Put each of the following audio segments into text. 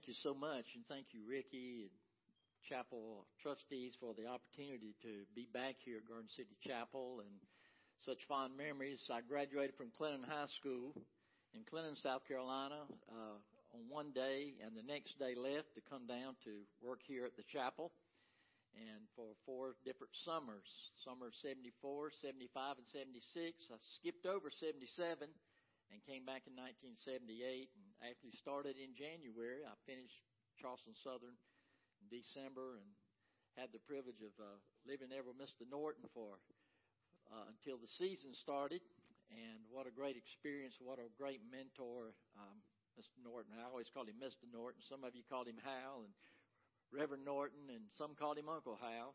Thank you so much, and thank you, Ricky and Chapel trustees, for the opportunity to be back here at Garden City Chapel and such fond memories. I graduated from Clinton High School in Clinton, South Carolina, uh, on one day, and the next day left to come down to work here at the chapel. And for four different summers, summer of 74, 75, and 76, I skipped over 77 and came back in 1978 and actually started in January. I finished Charleston Southern in December and had the privilege of uh, living there with Mr. Norton for uh, until the season started. And what a great experience! What a great mentor, um, Mr. Norton. I always called him Mr. Norton. Some of you called him Hal and Reverend Norton, and some called him Uncle Hal.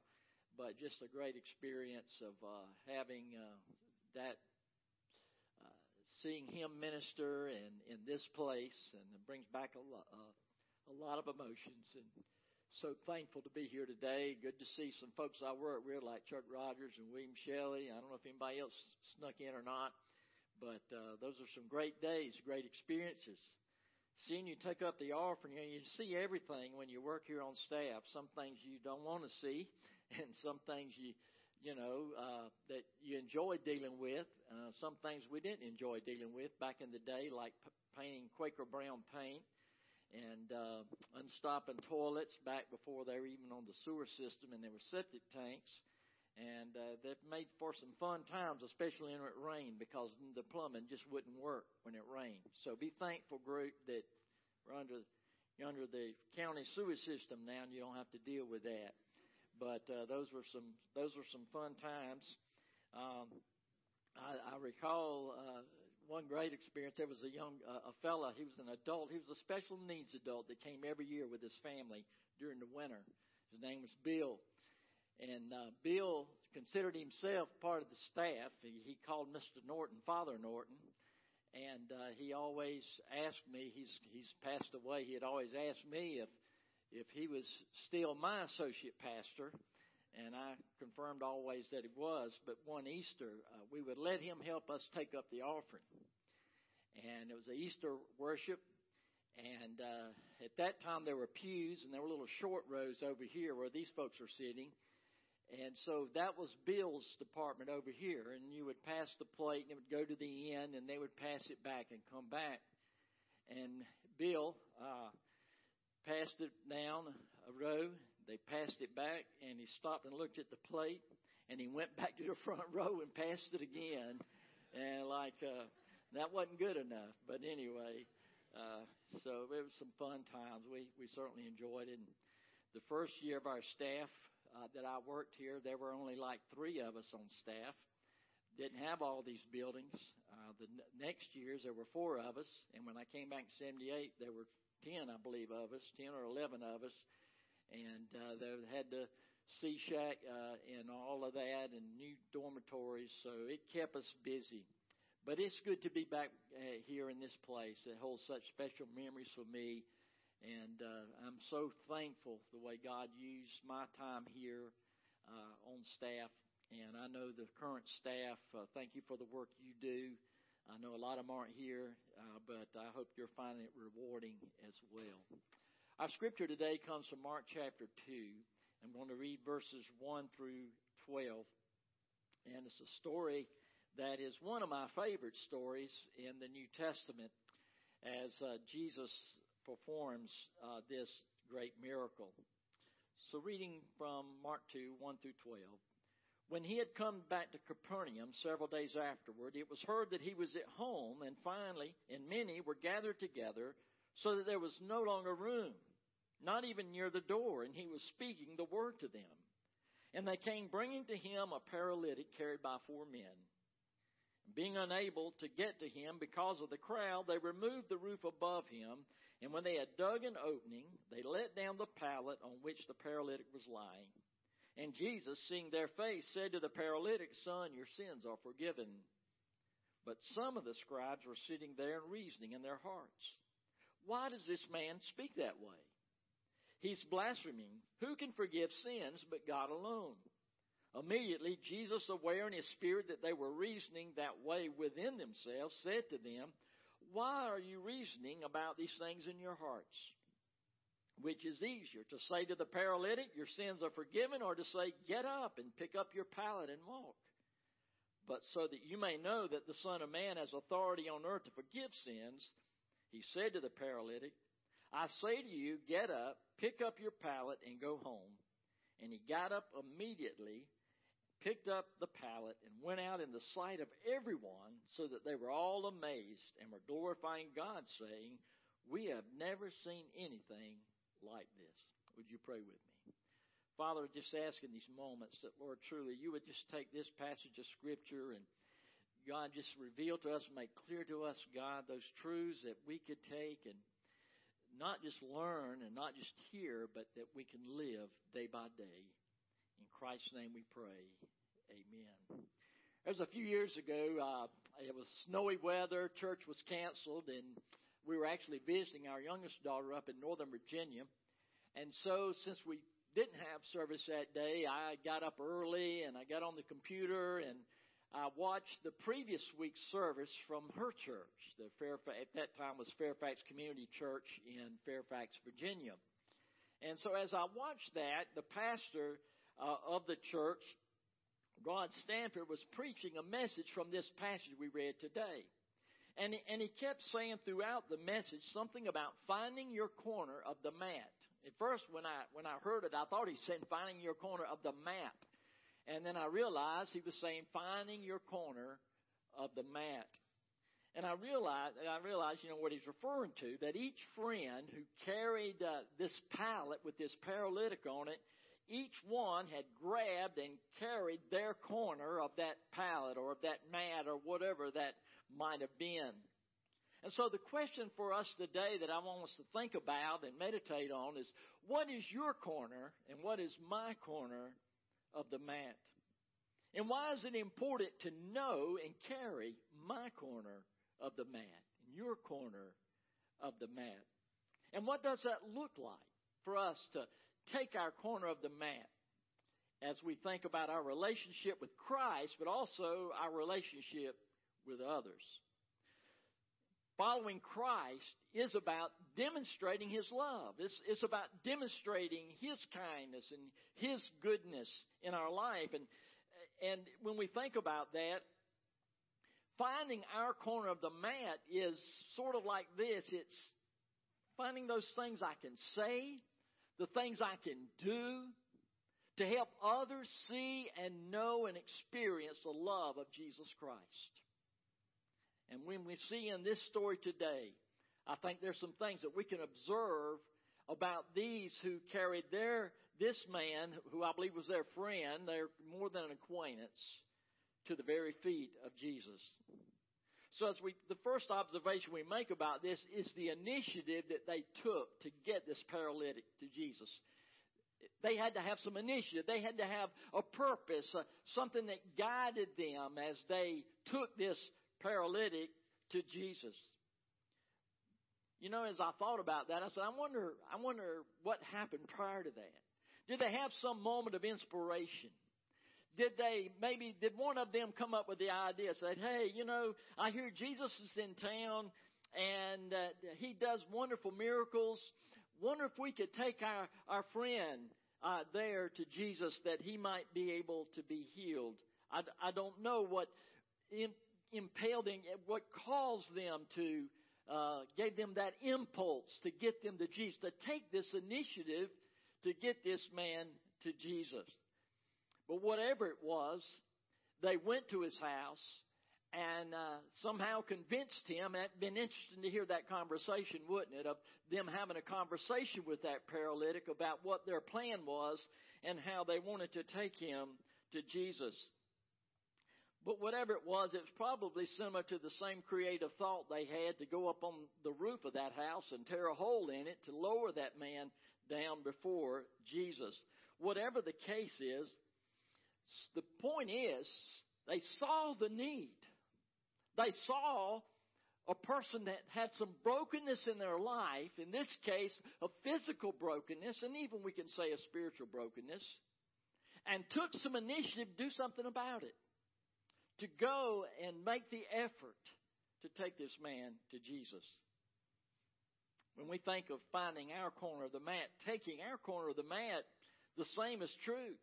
But just a great experience of uh, having uh, that seeing him minister and in this place, and it brings back a lot, uh, a lot of emotions. And so thankful to be here today. Good to see some folks I work with, like Chuck Rogers and William Shelley. I don't know if anybody else snuck in or not, but uh, those are some great days, great experiences. Seeing you take up the offering, you see everything when you work here on staff. Some things you don't want to see, and some things you you know, uh, that you enjoy dealing with. Uh, some things we didn't enjoy dealing with back in the day, like p- painting Quaker brown paint and uh, unstopping toilets back before they were even on the sewer system and there were septic tanks. And uh, that made for some fun times, especially when it rained, because the plumbing just wouldn't work when it rained. So be thankful, group, that we're under you're under the county sewer system now, and you don't have to deal with that. But uh, those were some those were some fun times. Um, I, I recall uh, one great experience. There was a young uh, a fella. He was an adult. He was a special needs adult that came every year with his family during the winter. His name was Bill. And uh, Bill considered himself part of the staff. He, he called Mr. Norton Father Norton, and uh, he always asked me. He's he's passed away. He had always asked me if if he was still my associate pastor, and I confirmed always that he was, but one Easter, uh, we would let him help us take up the offering. And it was a Easter worship, and uh, at that time there were pews, and there were little short rows over here where these folks are sitting. And so that was Bill's department over here, and you would pass the plate, and it would go to the end, and they would pass it back and come back. And Bill, uh, passed it down a row. They passed it back, and he stopped and looked at the plate, and he went back to the front row and passed it again. And like uh, that wasn't good enough, but anyway, uh, so it was some fun times. We we certainly enjoyed it. And the first year of our staff uh, that I worked here, there were only like three of us on staff. Didn't have all these buildings. Uh, the n- next years there were four of us, and when I came back in '78, there were 10, I believe, of us, 10 or 11 of us. And uh, they had the C shack uh, and all of that and new dormitories. So it kept us busy. But it's good to be back uh, here in this place. It holds such special memories for me. And uh, I'm so thankful the way God used my time here uh, on staff. And I know the current staff, uh, thank you for the work you do. I know a lot of them aren't here, uh, but I hope you're finding it rewarding as well. Our scripture today comes from Mark chapter 2. I'm going to read verses 1 through 12. And it's a story that is one of my favorite stories in the New Testament as uh, Jesus performs uh, this great miracle. So, reading from Mark 2 1 through 12. When he had come back to Capernaum several days afterward, it was heard that he was at home, and finally, and many were gathered together, so that there was no longer room, not even near the door, and he was speaking the word to them. And they came bringing to him a paralytic carried by four men. Being unable to get to him because of the crowd, they removed the roof above him, and when they had dug an opening, they let down the pallet on which the paralytic was lying. And Jesus, seeing their faith, said to the paralytic, Son, your sins are forgiven. But some of the scribes were sitting there and reasoning in their hearts, Why does this man speak that way? He's blaspheming. Who can forgive sins but God alone? Immediately, Jesus, aware in his spirit that they were reasoning that way within themselves, said to them, Why are you reasoning about these things in your hearts? Which is easier, to say to the paralytic, Your sins are forgiven, or to say, Get up and pick up your pallet and walk? But so that you may know that the Son of Man has authority on earth to forgive sins, he said to the paralytic, I say to you, get up, pick up your pallet, and go home. And he got up immediately, picked up the pallet, and went out in the sight of everyone, so that they were all amazed and were glorifying God, saying, We have never seen anything like this. Would you pray with me? Father, just ask in these moments that, Lord, truly you would just take this passage of Scripture and God just reveal to us, make clear to us, God, those truths that we could take and not just learn and not just hear, but that we can live day by day. In Christ's name we pray. Amen. Was a few years ago. Uh, it was snowy weather. Church was canceled, and we were actually visiting our youngest daughter up in Northern Virginia. And so, since we didn't have service that day, I got up early and I got on the computer and I watched the previous week's service from her church. The Fairfax, at that time was Fairfax Community Church in Fairfax, Virginia. And so as I watched that, the pastor uh, of the church, Rod Stafford, was preaching a message from this passage we read today. And he, and he kept saying throughout the message something about finding your corner of the mat. At first, when I when I heard it, I thought he said finding your corner of the map. And then I realized he was saying finding your corner of the mat. And I realized, I realized, you know, what he's referring to, that each friend who carried uh, this pallet with this paralytic on it, each one had grabbed and carried their corner of that pallet or of that mat or whatever that might have been. And so the question for us today that I want us to think about and meditate on is what is your corner and what is my corner of the mat. And why is it important to know and carry my corner of the mat, and your corner of the mat? And what does that look like for us to take our corner of the mat as we think about our relationship with Christ, but also our relationship with others? Following Christ is about demonstrating His love. It's, it's about demonstrating His kindness and His goodness in our life. And, and when we think about that, finding our corner of the mat is sort of like this. It's finding those things I can say, the things I can do to help others see and know and experience the love of Jesus Christ. And when we see in this story today, I think there's some things that we can observe about these who carried their this man, who I believe was their friend, they're more than an acquaintance, to the very feet of Jesus. So as we the first observation we make about this is the initiative that they took to get this paralytic to Jesus. They had to have some initiative. They had to have a purpose, uh, something that guided them as they took this paralytic to Jesus. You know, as I thought about that, I said, I wonder, I wonder what happened prior to that. Did they have some moment of inspiration? Did they maybe did one of them come up with the idea? Said, "Hey, you know, I hear Jesus is in town, and uh, he does wonderful miracles. Wonder if we could take our our friend uh, there to Jesus that he might be able to be healed." I, I don't know what impelled them, what caused them to, uh, gave them that impulse to get them to Jesus, to take this initiative to get this man to Jesus. But whatever it was, they went to his house and uh, somehow convinced him. It'd been interesting to hear that conversation, wouldn't it? Of them having a conversation with that paralytic about what their plan was and how they wanted to take him to Jesus. But whatever it was, it was probably similar to the same creative thought they had to go up on the roof of that house and tear a hole in it to lower that man down before Jesus. Whatever the case is, the point is, they saw the need. They saw a person that had some brokenness in their life, in this case, a physical brokenness, and even we can say a spiritual brokenness, and took some initiative to do something about it to go and make the effort to take this man to Jesus. When we think of finding our corner of the mat, taking our corner of the mat, the same is true.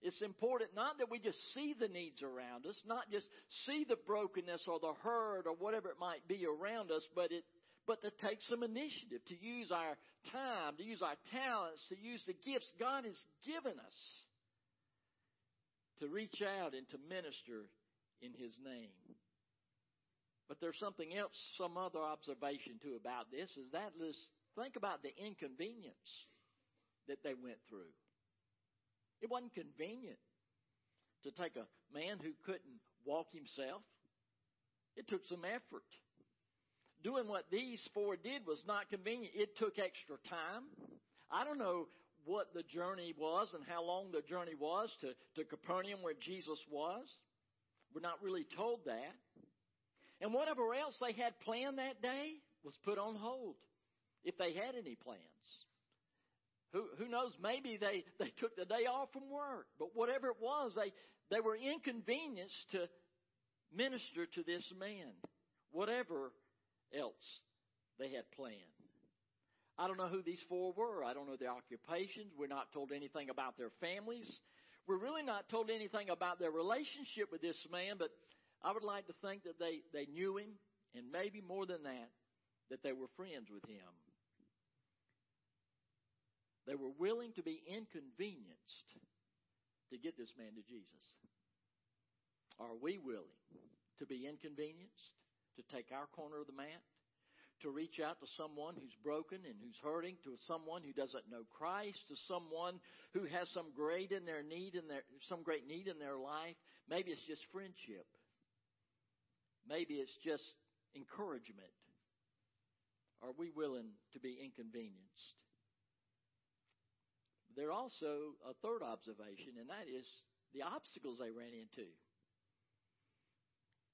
It's important not that we just see the needs around us, not just see the brokenness or the hurt or whatever it might be around us, but it but to take some initiative, to use our time, to use our talents, to use the gifts God has given us to reach out and to minister in His name. But there's something else, some other observation too about this is that let's think about the inconvenience that they went through. It wasn't convenient to take a man who couldn't walk himself. It took some effort. Doing what these four did was not convenient. It took extra time. I don't know what the journey was and how long the journey was to, to Capernaum where Jesus was. We're not really told that. And whatever else they had planned that day was put on hold, if they had any plans. Who, who knows? Maybe they, they took the day off from work. But whatever it was, they, they were inconvenienced to minister to this man. Whatever else they had planned. I don't know who these four were. I don't know their occupations. We're not told anything about their families. We're really not told anything about their relationship with this man, but I would like to think that they, they knew him, and maybe more than that, that they were friends with him. They were willing to be inconvenienced to get this man to Jesus. Are we willing to be inconvenienced to take our corner of the mat? To reach out to someone who's broken and who's hurting, to someone who doesn't know Christ, to someone who has some great in their need in their some great need in their life. Maybe it's just friendship. Maybe it's just encouragement. Are we willing to be inconvenienced? There also a third observation, and that is the obstacles they ran into.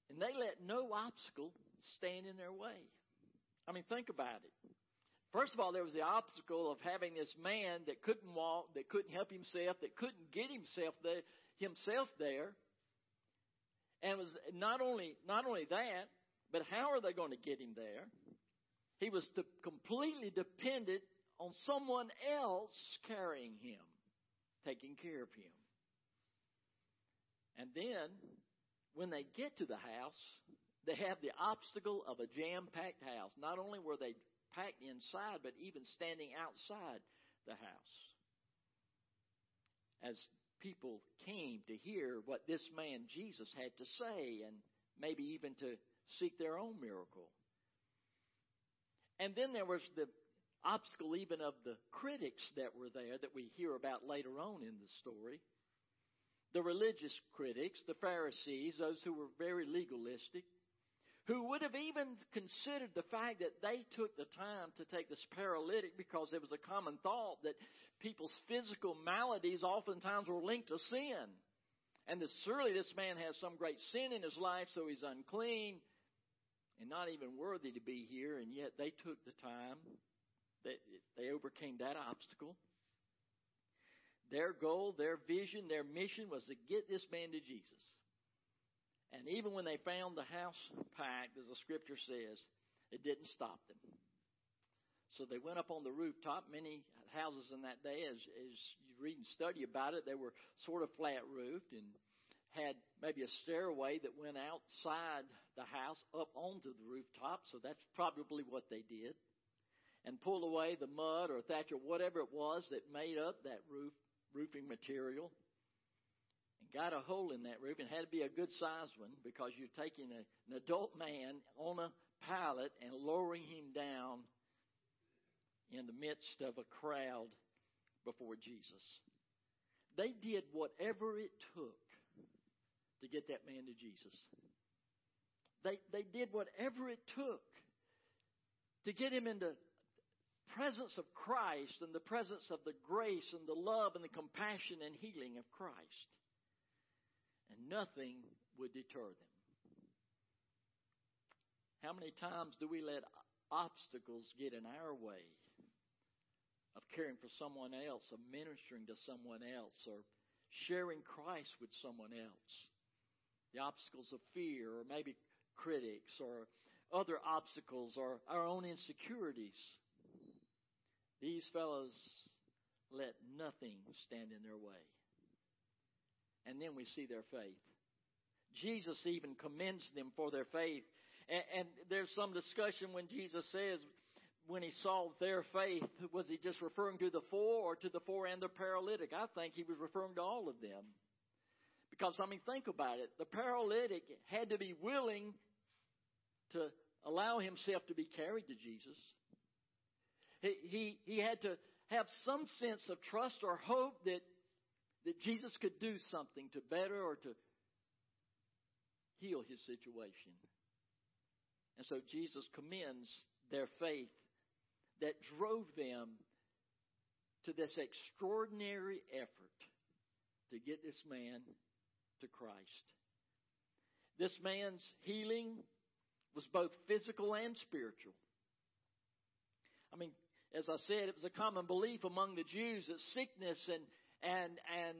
And they let no obstacle stand in their way. I mean, think about it. First of all, there was the obstacle of having this man that couldn't walk, that couldn't help himself, that couldn't get himself there, himself there. And it was not only not only that, but how are they going to get him there? He was completely dependent on someone else carrying him, taking care of him. And then, when they get to the house, they have the obstacle of a jam packed house. Not only were they packed inside, but even standing outside the house. As people came to hear what this man Jesus had to say and maybe even to seek their own miracle. And then there was the obstacle even of the critics that were there that we hear about later on in the story. The religious critics, the Pharisees, those who were very legalistic, who would have even considered the fact that they took the time to take this paralytic because it was a common thought that people's physical maladies oftentimes were linked to sin. And that surely this man has some great sin in his life, so he's unclean and not even worthy to be here, and yet they took the time. They, they overcame that obstacle. Their goal, their vision, their mission was to get this man to Jesus. And even when they found the house packed, as the scripture says, it didn't stop them. So they went up on the rooftop. Many houses in that day, as, as you read and study about it, they were sort of flat roofed and had maybe a stairway that went outside the house up onto the rooftop. So that's probably what they did. And pulled away the mud or thatch or whatever it was that made up that roof roofing material got a hole in that roof and had to be a good sized one because you're taking a, an adult man on a pallet and lowering him down in the midst of a crowd before Jesus. They did whatever it took to get that man to Jesus. They, they did whatever it took to get him into presence of Christ and the presence of the grace and the love and the compassion and healing of Christ and nothing would deter them. How many times do we let obstacles get in our way of caring for someone else, of ministering to someone else, or sharing Christ with someone else? The obstacles of fear, or maybe critics, or other obstacles, or our own insecurities. These fellows let nothing stand in their way. And then we see their faith. Jesus even commends them for their faith. And, and there's some discussion when Jesus says, when he saw their faith, was he just referring to the four or to the four and the paralytic? I think he was referring to all of them. Because, I mean, think about it. The paralytic had to be willing to allow himself to be carried to Jesus. He, he, he had to have some sense of trust or hope that, that Jesus could do something to better or to heal his situation. And so Jesus commends their faith that drove them to this extraordinary effort to get this man to Christ. This man's healing was both physical and spiritual. I mean, as I said, it was a common belief among the Jews that sickness and and and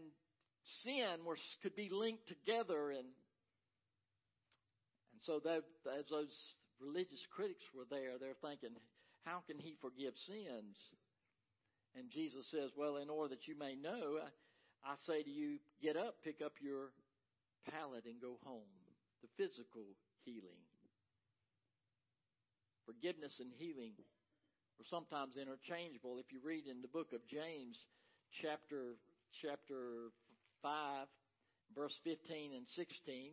sin were could be linked together, and and so that as those religious critics were there, they're thinking, how can he forgive sins? And Jesus says, well, in order that you may know, I, I say to you, get up, pick up your pallet, and go home. The physical healing. Forgiveness and healing are sometimes interchangeable. If you read in the book of James, chapter chapter five, verse fifteen and sixteen,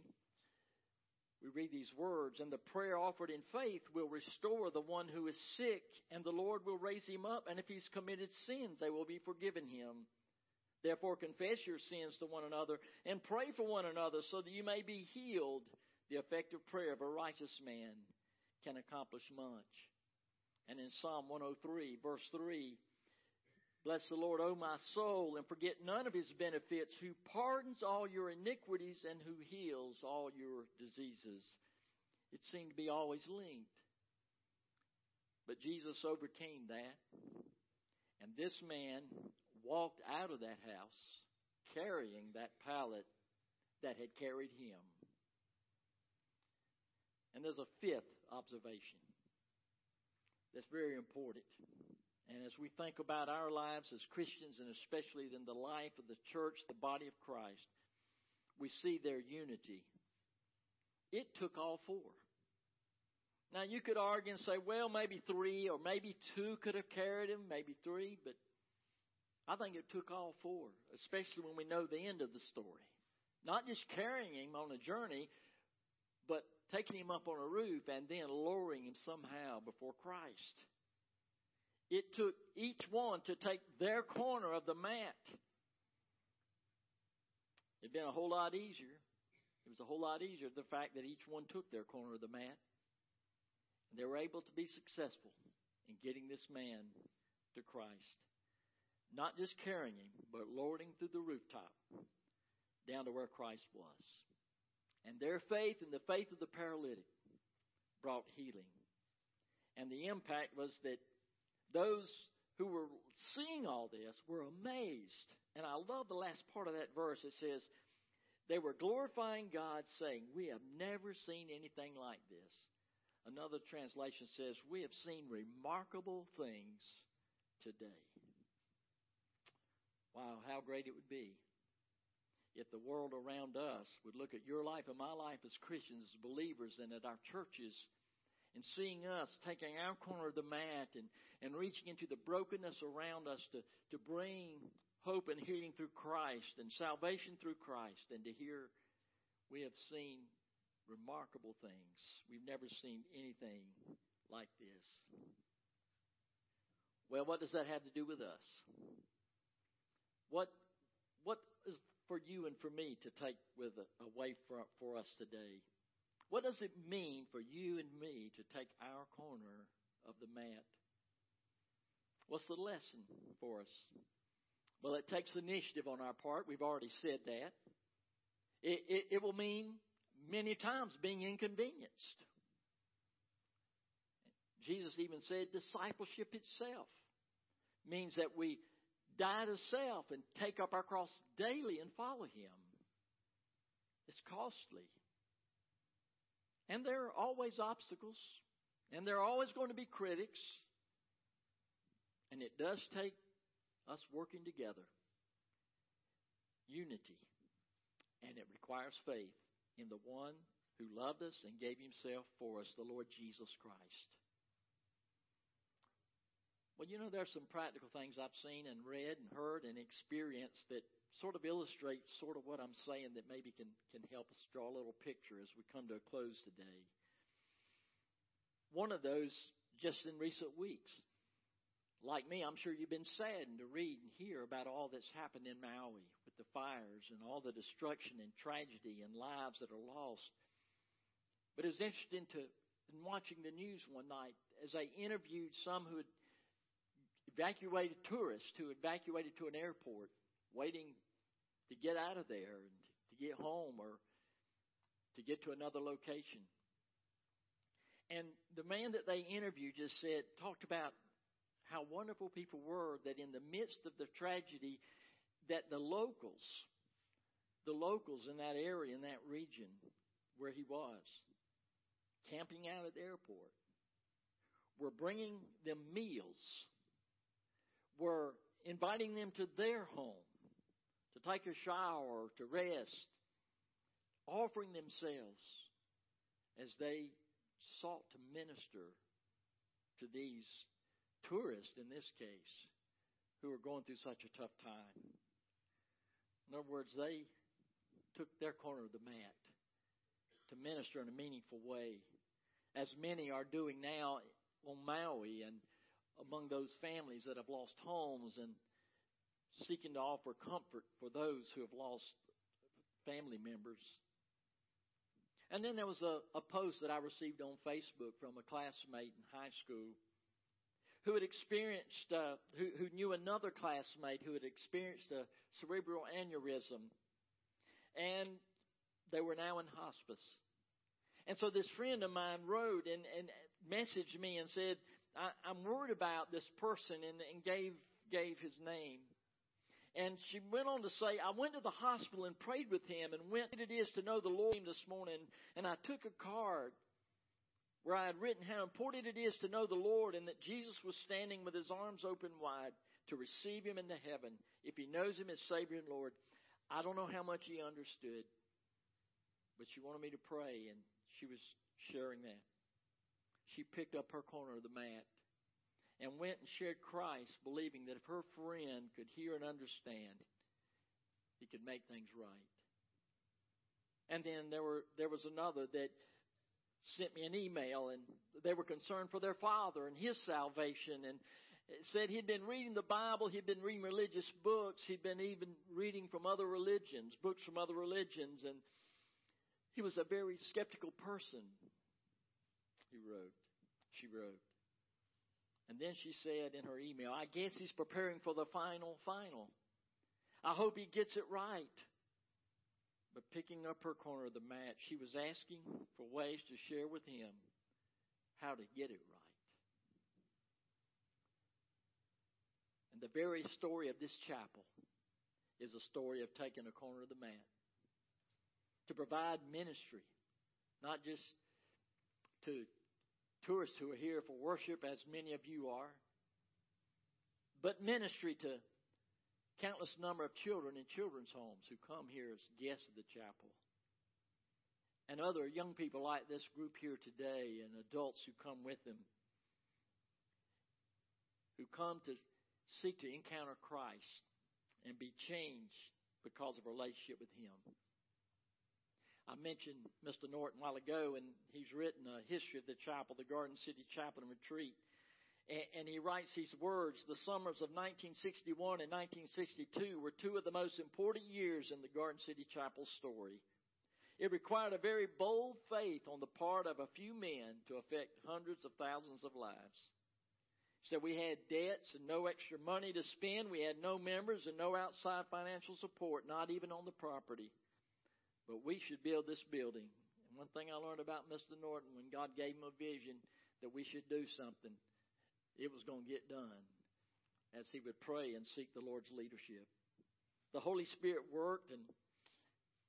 we read these words, and the prayer offered in faith will restore the one who is sick, and the Lord will raise him up, and if he's committed sins, they will be forgiven him. Therefore, confess your sins to one another and pray for one another so that you may be healed. The effective prayer of a righteous man can accomplish much. And in Psalm 103, verse 3, Bless the Lord, O my soul, and forget none of his benefits, who pardons all your iniquities and who heals all your diseases. It seemed to be always linked. But Jesus overcame that. And this man walked out of that house carrying that pallet that had carried him. And there's a fifth observation that's very important. And as we think about our lives as Christians, and especially in the life of the church, the body of Christ, we see their unity. It took all four. Now, you could argue and say, well, maybe three or maybe two could have carried him, maybe three, but I think it took all four, especially when we know the end of the story. Not just carrying him on a journey, but taking him up on a roof and then lowering him somehow before Christ. It took each one to take their corner of the mat. It'd been a whole lot easier. It was a whole lot easier the fact that each one took their corner of the mat. And they were able to be successful in getting this man to Christ. Not just carrying him, but him through the rooftop down to where Christ was. And their faith and the faith of the paralytic brought healing. And the impact was that those who were seeing all this were amazed. And I love the last part of that verse. It says, They were glorifying God, saying, We have never seen anything like this. Another translation says, We have seen remarkable things today. Wow, how great it would be if the world around us would look at your life and my life as Christians, as believers, and at our churches and seeing us taking our corner of the mat and, and reaching into the brokenness around us to, to bring hope and healing through Christ and salvation through Christ and to hear we have seen remarkable things. We've never seen anything like this. Well, what does that have to do with us? What what is for you and for me to take with away for, for us today? What does it mean for you and me to take our corner of the mat? What's the lesson for us? Well, it takes initiative on our part. We've already said that. It, it, it will mean many times being inconvenienced. Jesus even said discipleship itself means that we die to self and take up our cross daily and follow Him. It's costly. And there are always obstacles, and there are always going to be critics. And it does take us working together, unity, and it requires faith in the one who loved us and gave himself for us, the Lord Jesus Christ. Well, you know, there are some practical things I've seen and read and heard and experienced that sort of illustrate sort of what I'm saying that maybe can, can help us draw a little picture as we come to a close today. One of those just in recent weeks. Like me, I'm sure you've been saddened to read and hear about all that's happened in Maui with the fires and all the destruction and tragedy and lives that are lost. But it was interesting to in watching the news one night as they interviewed some who had evacuated tourists who evacuated to an airport, waiting to get out of there and to get home or to get to another location. And the man that they interviewed just said, talked about how wonderful people were that in the midst of the tragedy, that the locals, the locals in that area, in that region where he was, camping out at the airport, were bringing them meals, were inviting them to their home to take a shower, to rest, offering themselves as they sought to minister to these tourists, in this case, who are going through such a tough time. In other words, they took their corner of the mat to minister in a meaningful way, as many are doing now on Maui and among those families that have lost homes and seeking to offer comfort for those who have lost family members and then there was a, a post that I received on Facebook from a classmate in high school who had experienced, uh, who, who knew another classmate who had experienced a cerebral aneurysm. And they were now in hospice. And so this friend of mine wrote and, and messaged me and said, I, I'm worried about this person and, and gave, gave his name. And she went on to say, I went to the hospital and prayed with him and went it is to know the Lord this morning. And I took a card where I had written how important it is to know the Lord and that Jesus was standing with his arms open wide to receive him into heaven if he knows him as Savior and Lord. I don't know how much he understood, but she wanted me to pray and she was sharing that. She picked up her corner of the mat and went and shared Christ, believing that if her friend could hear and understand, he could make things right. And then there were there was another that sent me an email and they were concerned for their father and his salvation and said he'd been reading the Bible, he'd been reading religious books, he'd been even reading from other religions, books from other religions, and he was a very skeptical person. He wrote, she wrote. And then she said in her email, I guess he's preparing for the final, final. I hope he gets it right. But picking up her corner of the mat, she was asking for ways to share with him how to get it right. And the very story of this chapel is a story of taking a corner of the mat to provide ministry, not just to tourists who are here for worship, as many of you are, but ministry to countless number of children in children's homes who come here as guests of the chapel. And other young people like this group here today and adults who come with them who come to seek to encounter Christ and be changed because of a relationship with Him. I mentioned Mr. Norton a while ago, and he's written a history of the chapel, the Garden City Chapel and Retreat. And, and he writes these words The summers of 1961 and 1962 were two of the most important years in the Garden City Chapel story. It required a very bold faith on the part of a few men to affect hundreds of thousands of lives. So we had debts and no extra money to spend. We had no members and no outside financial support, not even on the property. But we should build this building. And one thing I learned about Mr. Norton when God gave him a vision that we should do something, it was going to get done as he would pray and seek the Lord's leadership. The Holy Spirit worked, and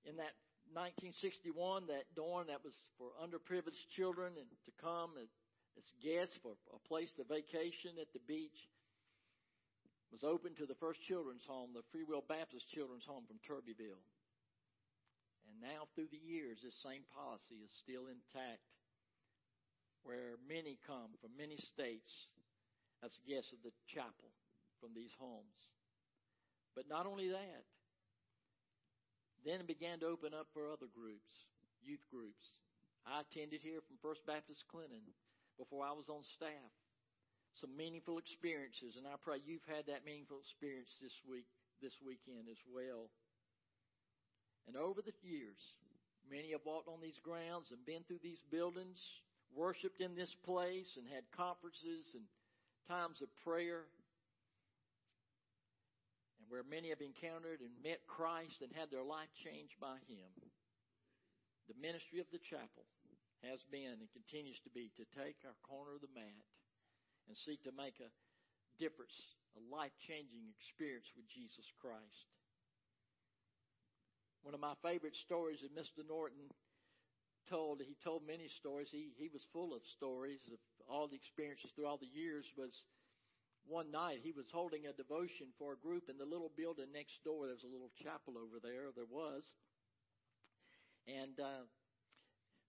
in that 1961, that dorm that was for underprivileged children and to come as, as guests for a place to vacation at the beach, was opened to the first children's home, the Free Will Baptist Children's Home from Turbeville. And now, through the years, this same policy is still intact, where many come from many states as guests of the chapel from these homes. But not only that, then it began to open up for other groups, youth groups. I attended here from First Baptist Clinton before I was on staff. Some meaningful experiences, and I pray you've had that meaningful experience this week, this weekend as well. And over the years, many have walked on these grounds and been through these buildings, worshiped in this place, and had conferences and times of prayer and where many have encountered and met Christ and had their life changed by Him. The ministry of the chapel has been and continues to be to take our corner of the mat and seek to make a difference, a life changing experience with Jesus Christ. One of my favorite stories that Mr. Norton told, he told many stories. He, he was full of stories of all the experiences through all the years, was one night he was holding a devotion for a group in the little building next door. There's a little chapel over there. There was. And uh,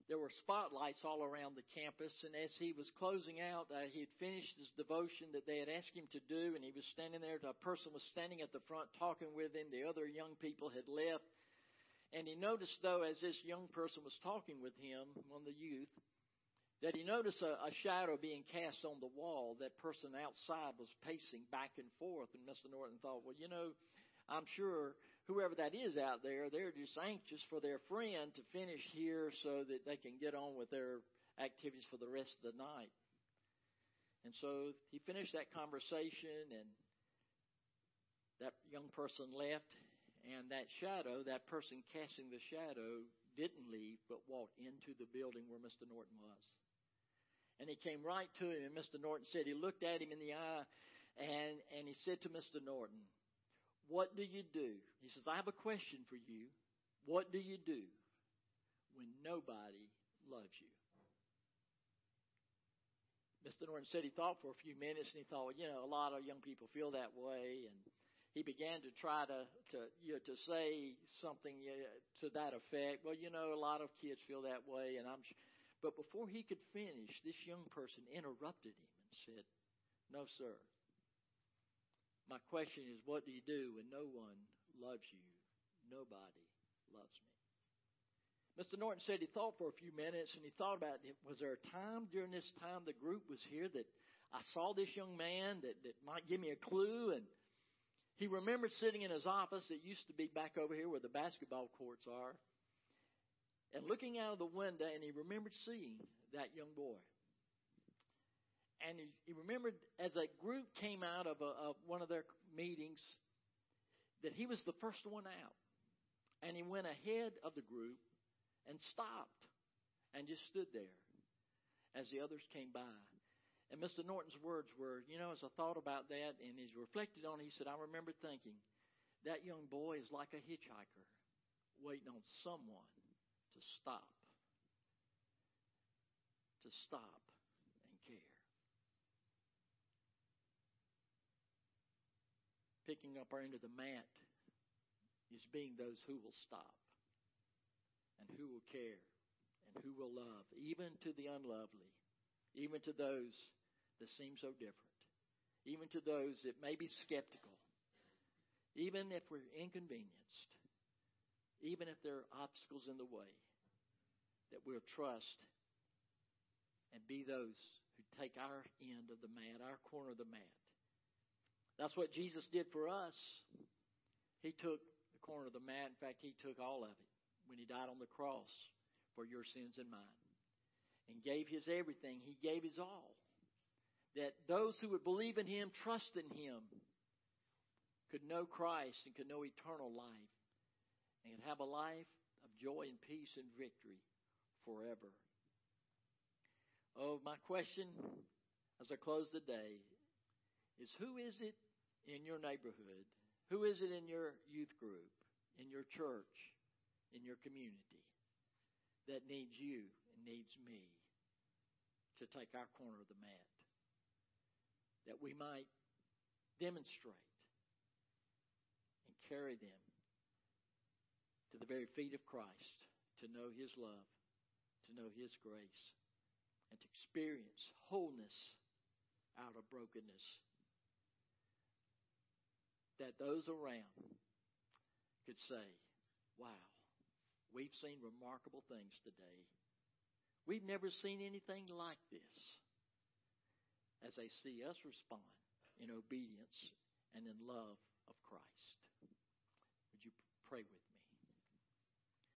there were spotlights all around the campus. And as he was closing out, uh, he had finished his devotion that they had asked him to do. And he was standing there. A person was standing at the front talking with him. The other young people had left. And he noticed, though, as this young person was talking with him, one of the youth, that he noticed a, a shadow being cast on the wall. That person outside was pacing back and forth. And Mr. Norton thought, well, you know, I'm sure whoever that is out there, they're just anxious for their friend to finish here so that they can get on with their activities for the rest of the night. And so he finished that conversation, and that young person left, and that shadow, that person casting the shadow, didn't leave but walked into the building where Mr. Norton was. And he came right to him, and Mr. Norton said, he looked at him in the eye, and, and he said to Mr. Norton, What do you do? He says, I have a question for you. What do you do when nobody loves you? Mr. Norton said he thought for a few minutes, and he thought, well, you know, a lot of young people feel that way, and he began to try to to you know, to say something to that effect. Well, you know, a lot of kids feel that way, and I'm but before he could finish, this young person interrupted him and said, No, sir. My question is, what do you do when no one loves you? Nobody loves me. Mr. Norton said he thought for a few minutes and he thought about it. Was there a time during this time the group was here that I saw this young man that, that might give me a clue? And he remembered sitting in his office that used to be back over here where the basketball courts are and looking out of the window, and he remembered seeing that young boy. And he, he remembered as a group came out of, a, of one of their meetings that he was the first one out. And he went ahead of the group and stopped and just stood there as the others came by. And Mr. Norton's words were, you know, as I thought about that and he's reflected on it, he said, I remember thinking, that young boy is like a hitchhiker waiting on someone to stop, to stop and care. Picking up our end of the mat is being those who will stop and who will care and who will love, even to the unlovely, even to those that seem so different, even to those that may be skeptical, even if we're inconvenienced, even if there are obstacles in the way, that we'll trust and be those who take our end of the mat, our corner of the mat. That's what Jesus did for us. He took the corner of the mat. In fact, He took all of it when He died on the cross for your sins and mine and gave His everything. He gave His all. That those who would believe in Him, trust in Him, could know Christ and could know eternal life and could have a life of joy and peace and victory forever. Oh, my question as I close the day is who is it in your neighborhood? Who is it in your youth group, in your church, in your community that needs you needs me to take our corner of the mat? That we might demonstrate and carry them to the very feet of Christ to know His love, to know His grace, and to experience wholeness out of brokenness. That those around could say, Wow, we've seen remarkable things today. We've never seen anything like this. As they see us respond in obedience and in love of Christ. Would you pray with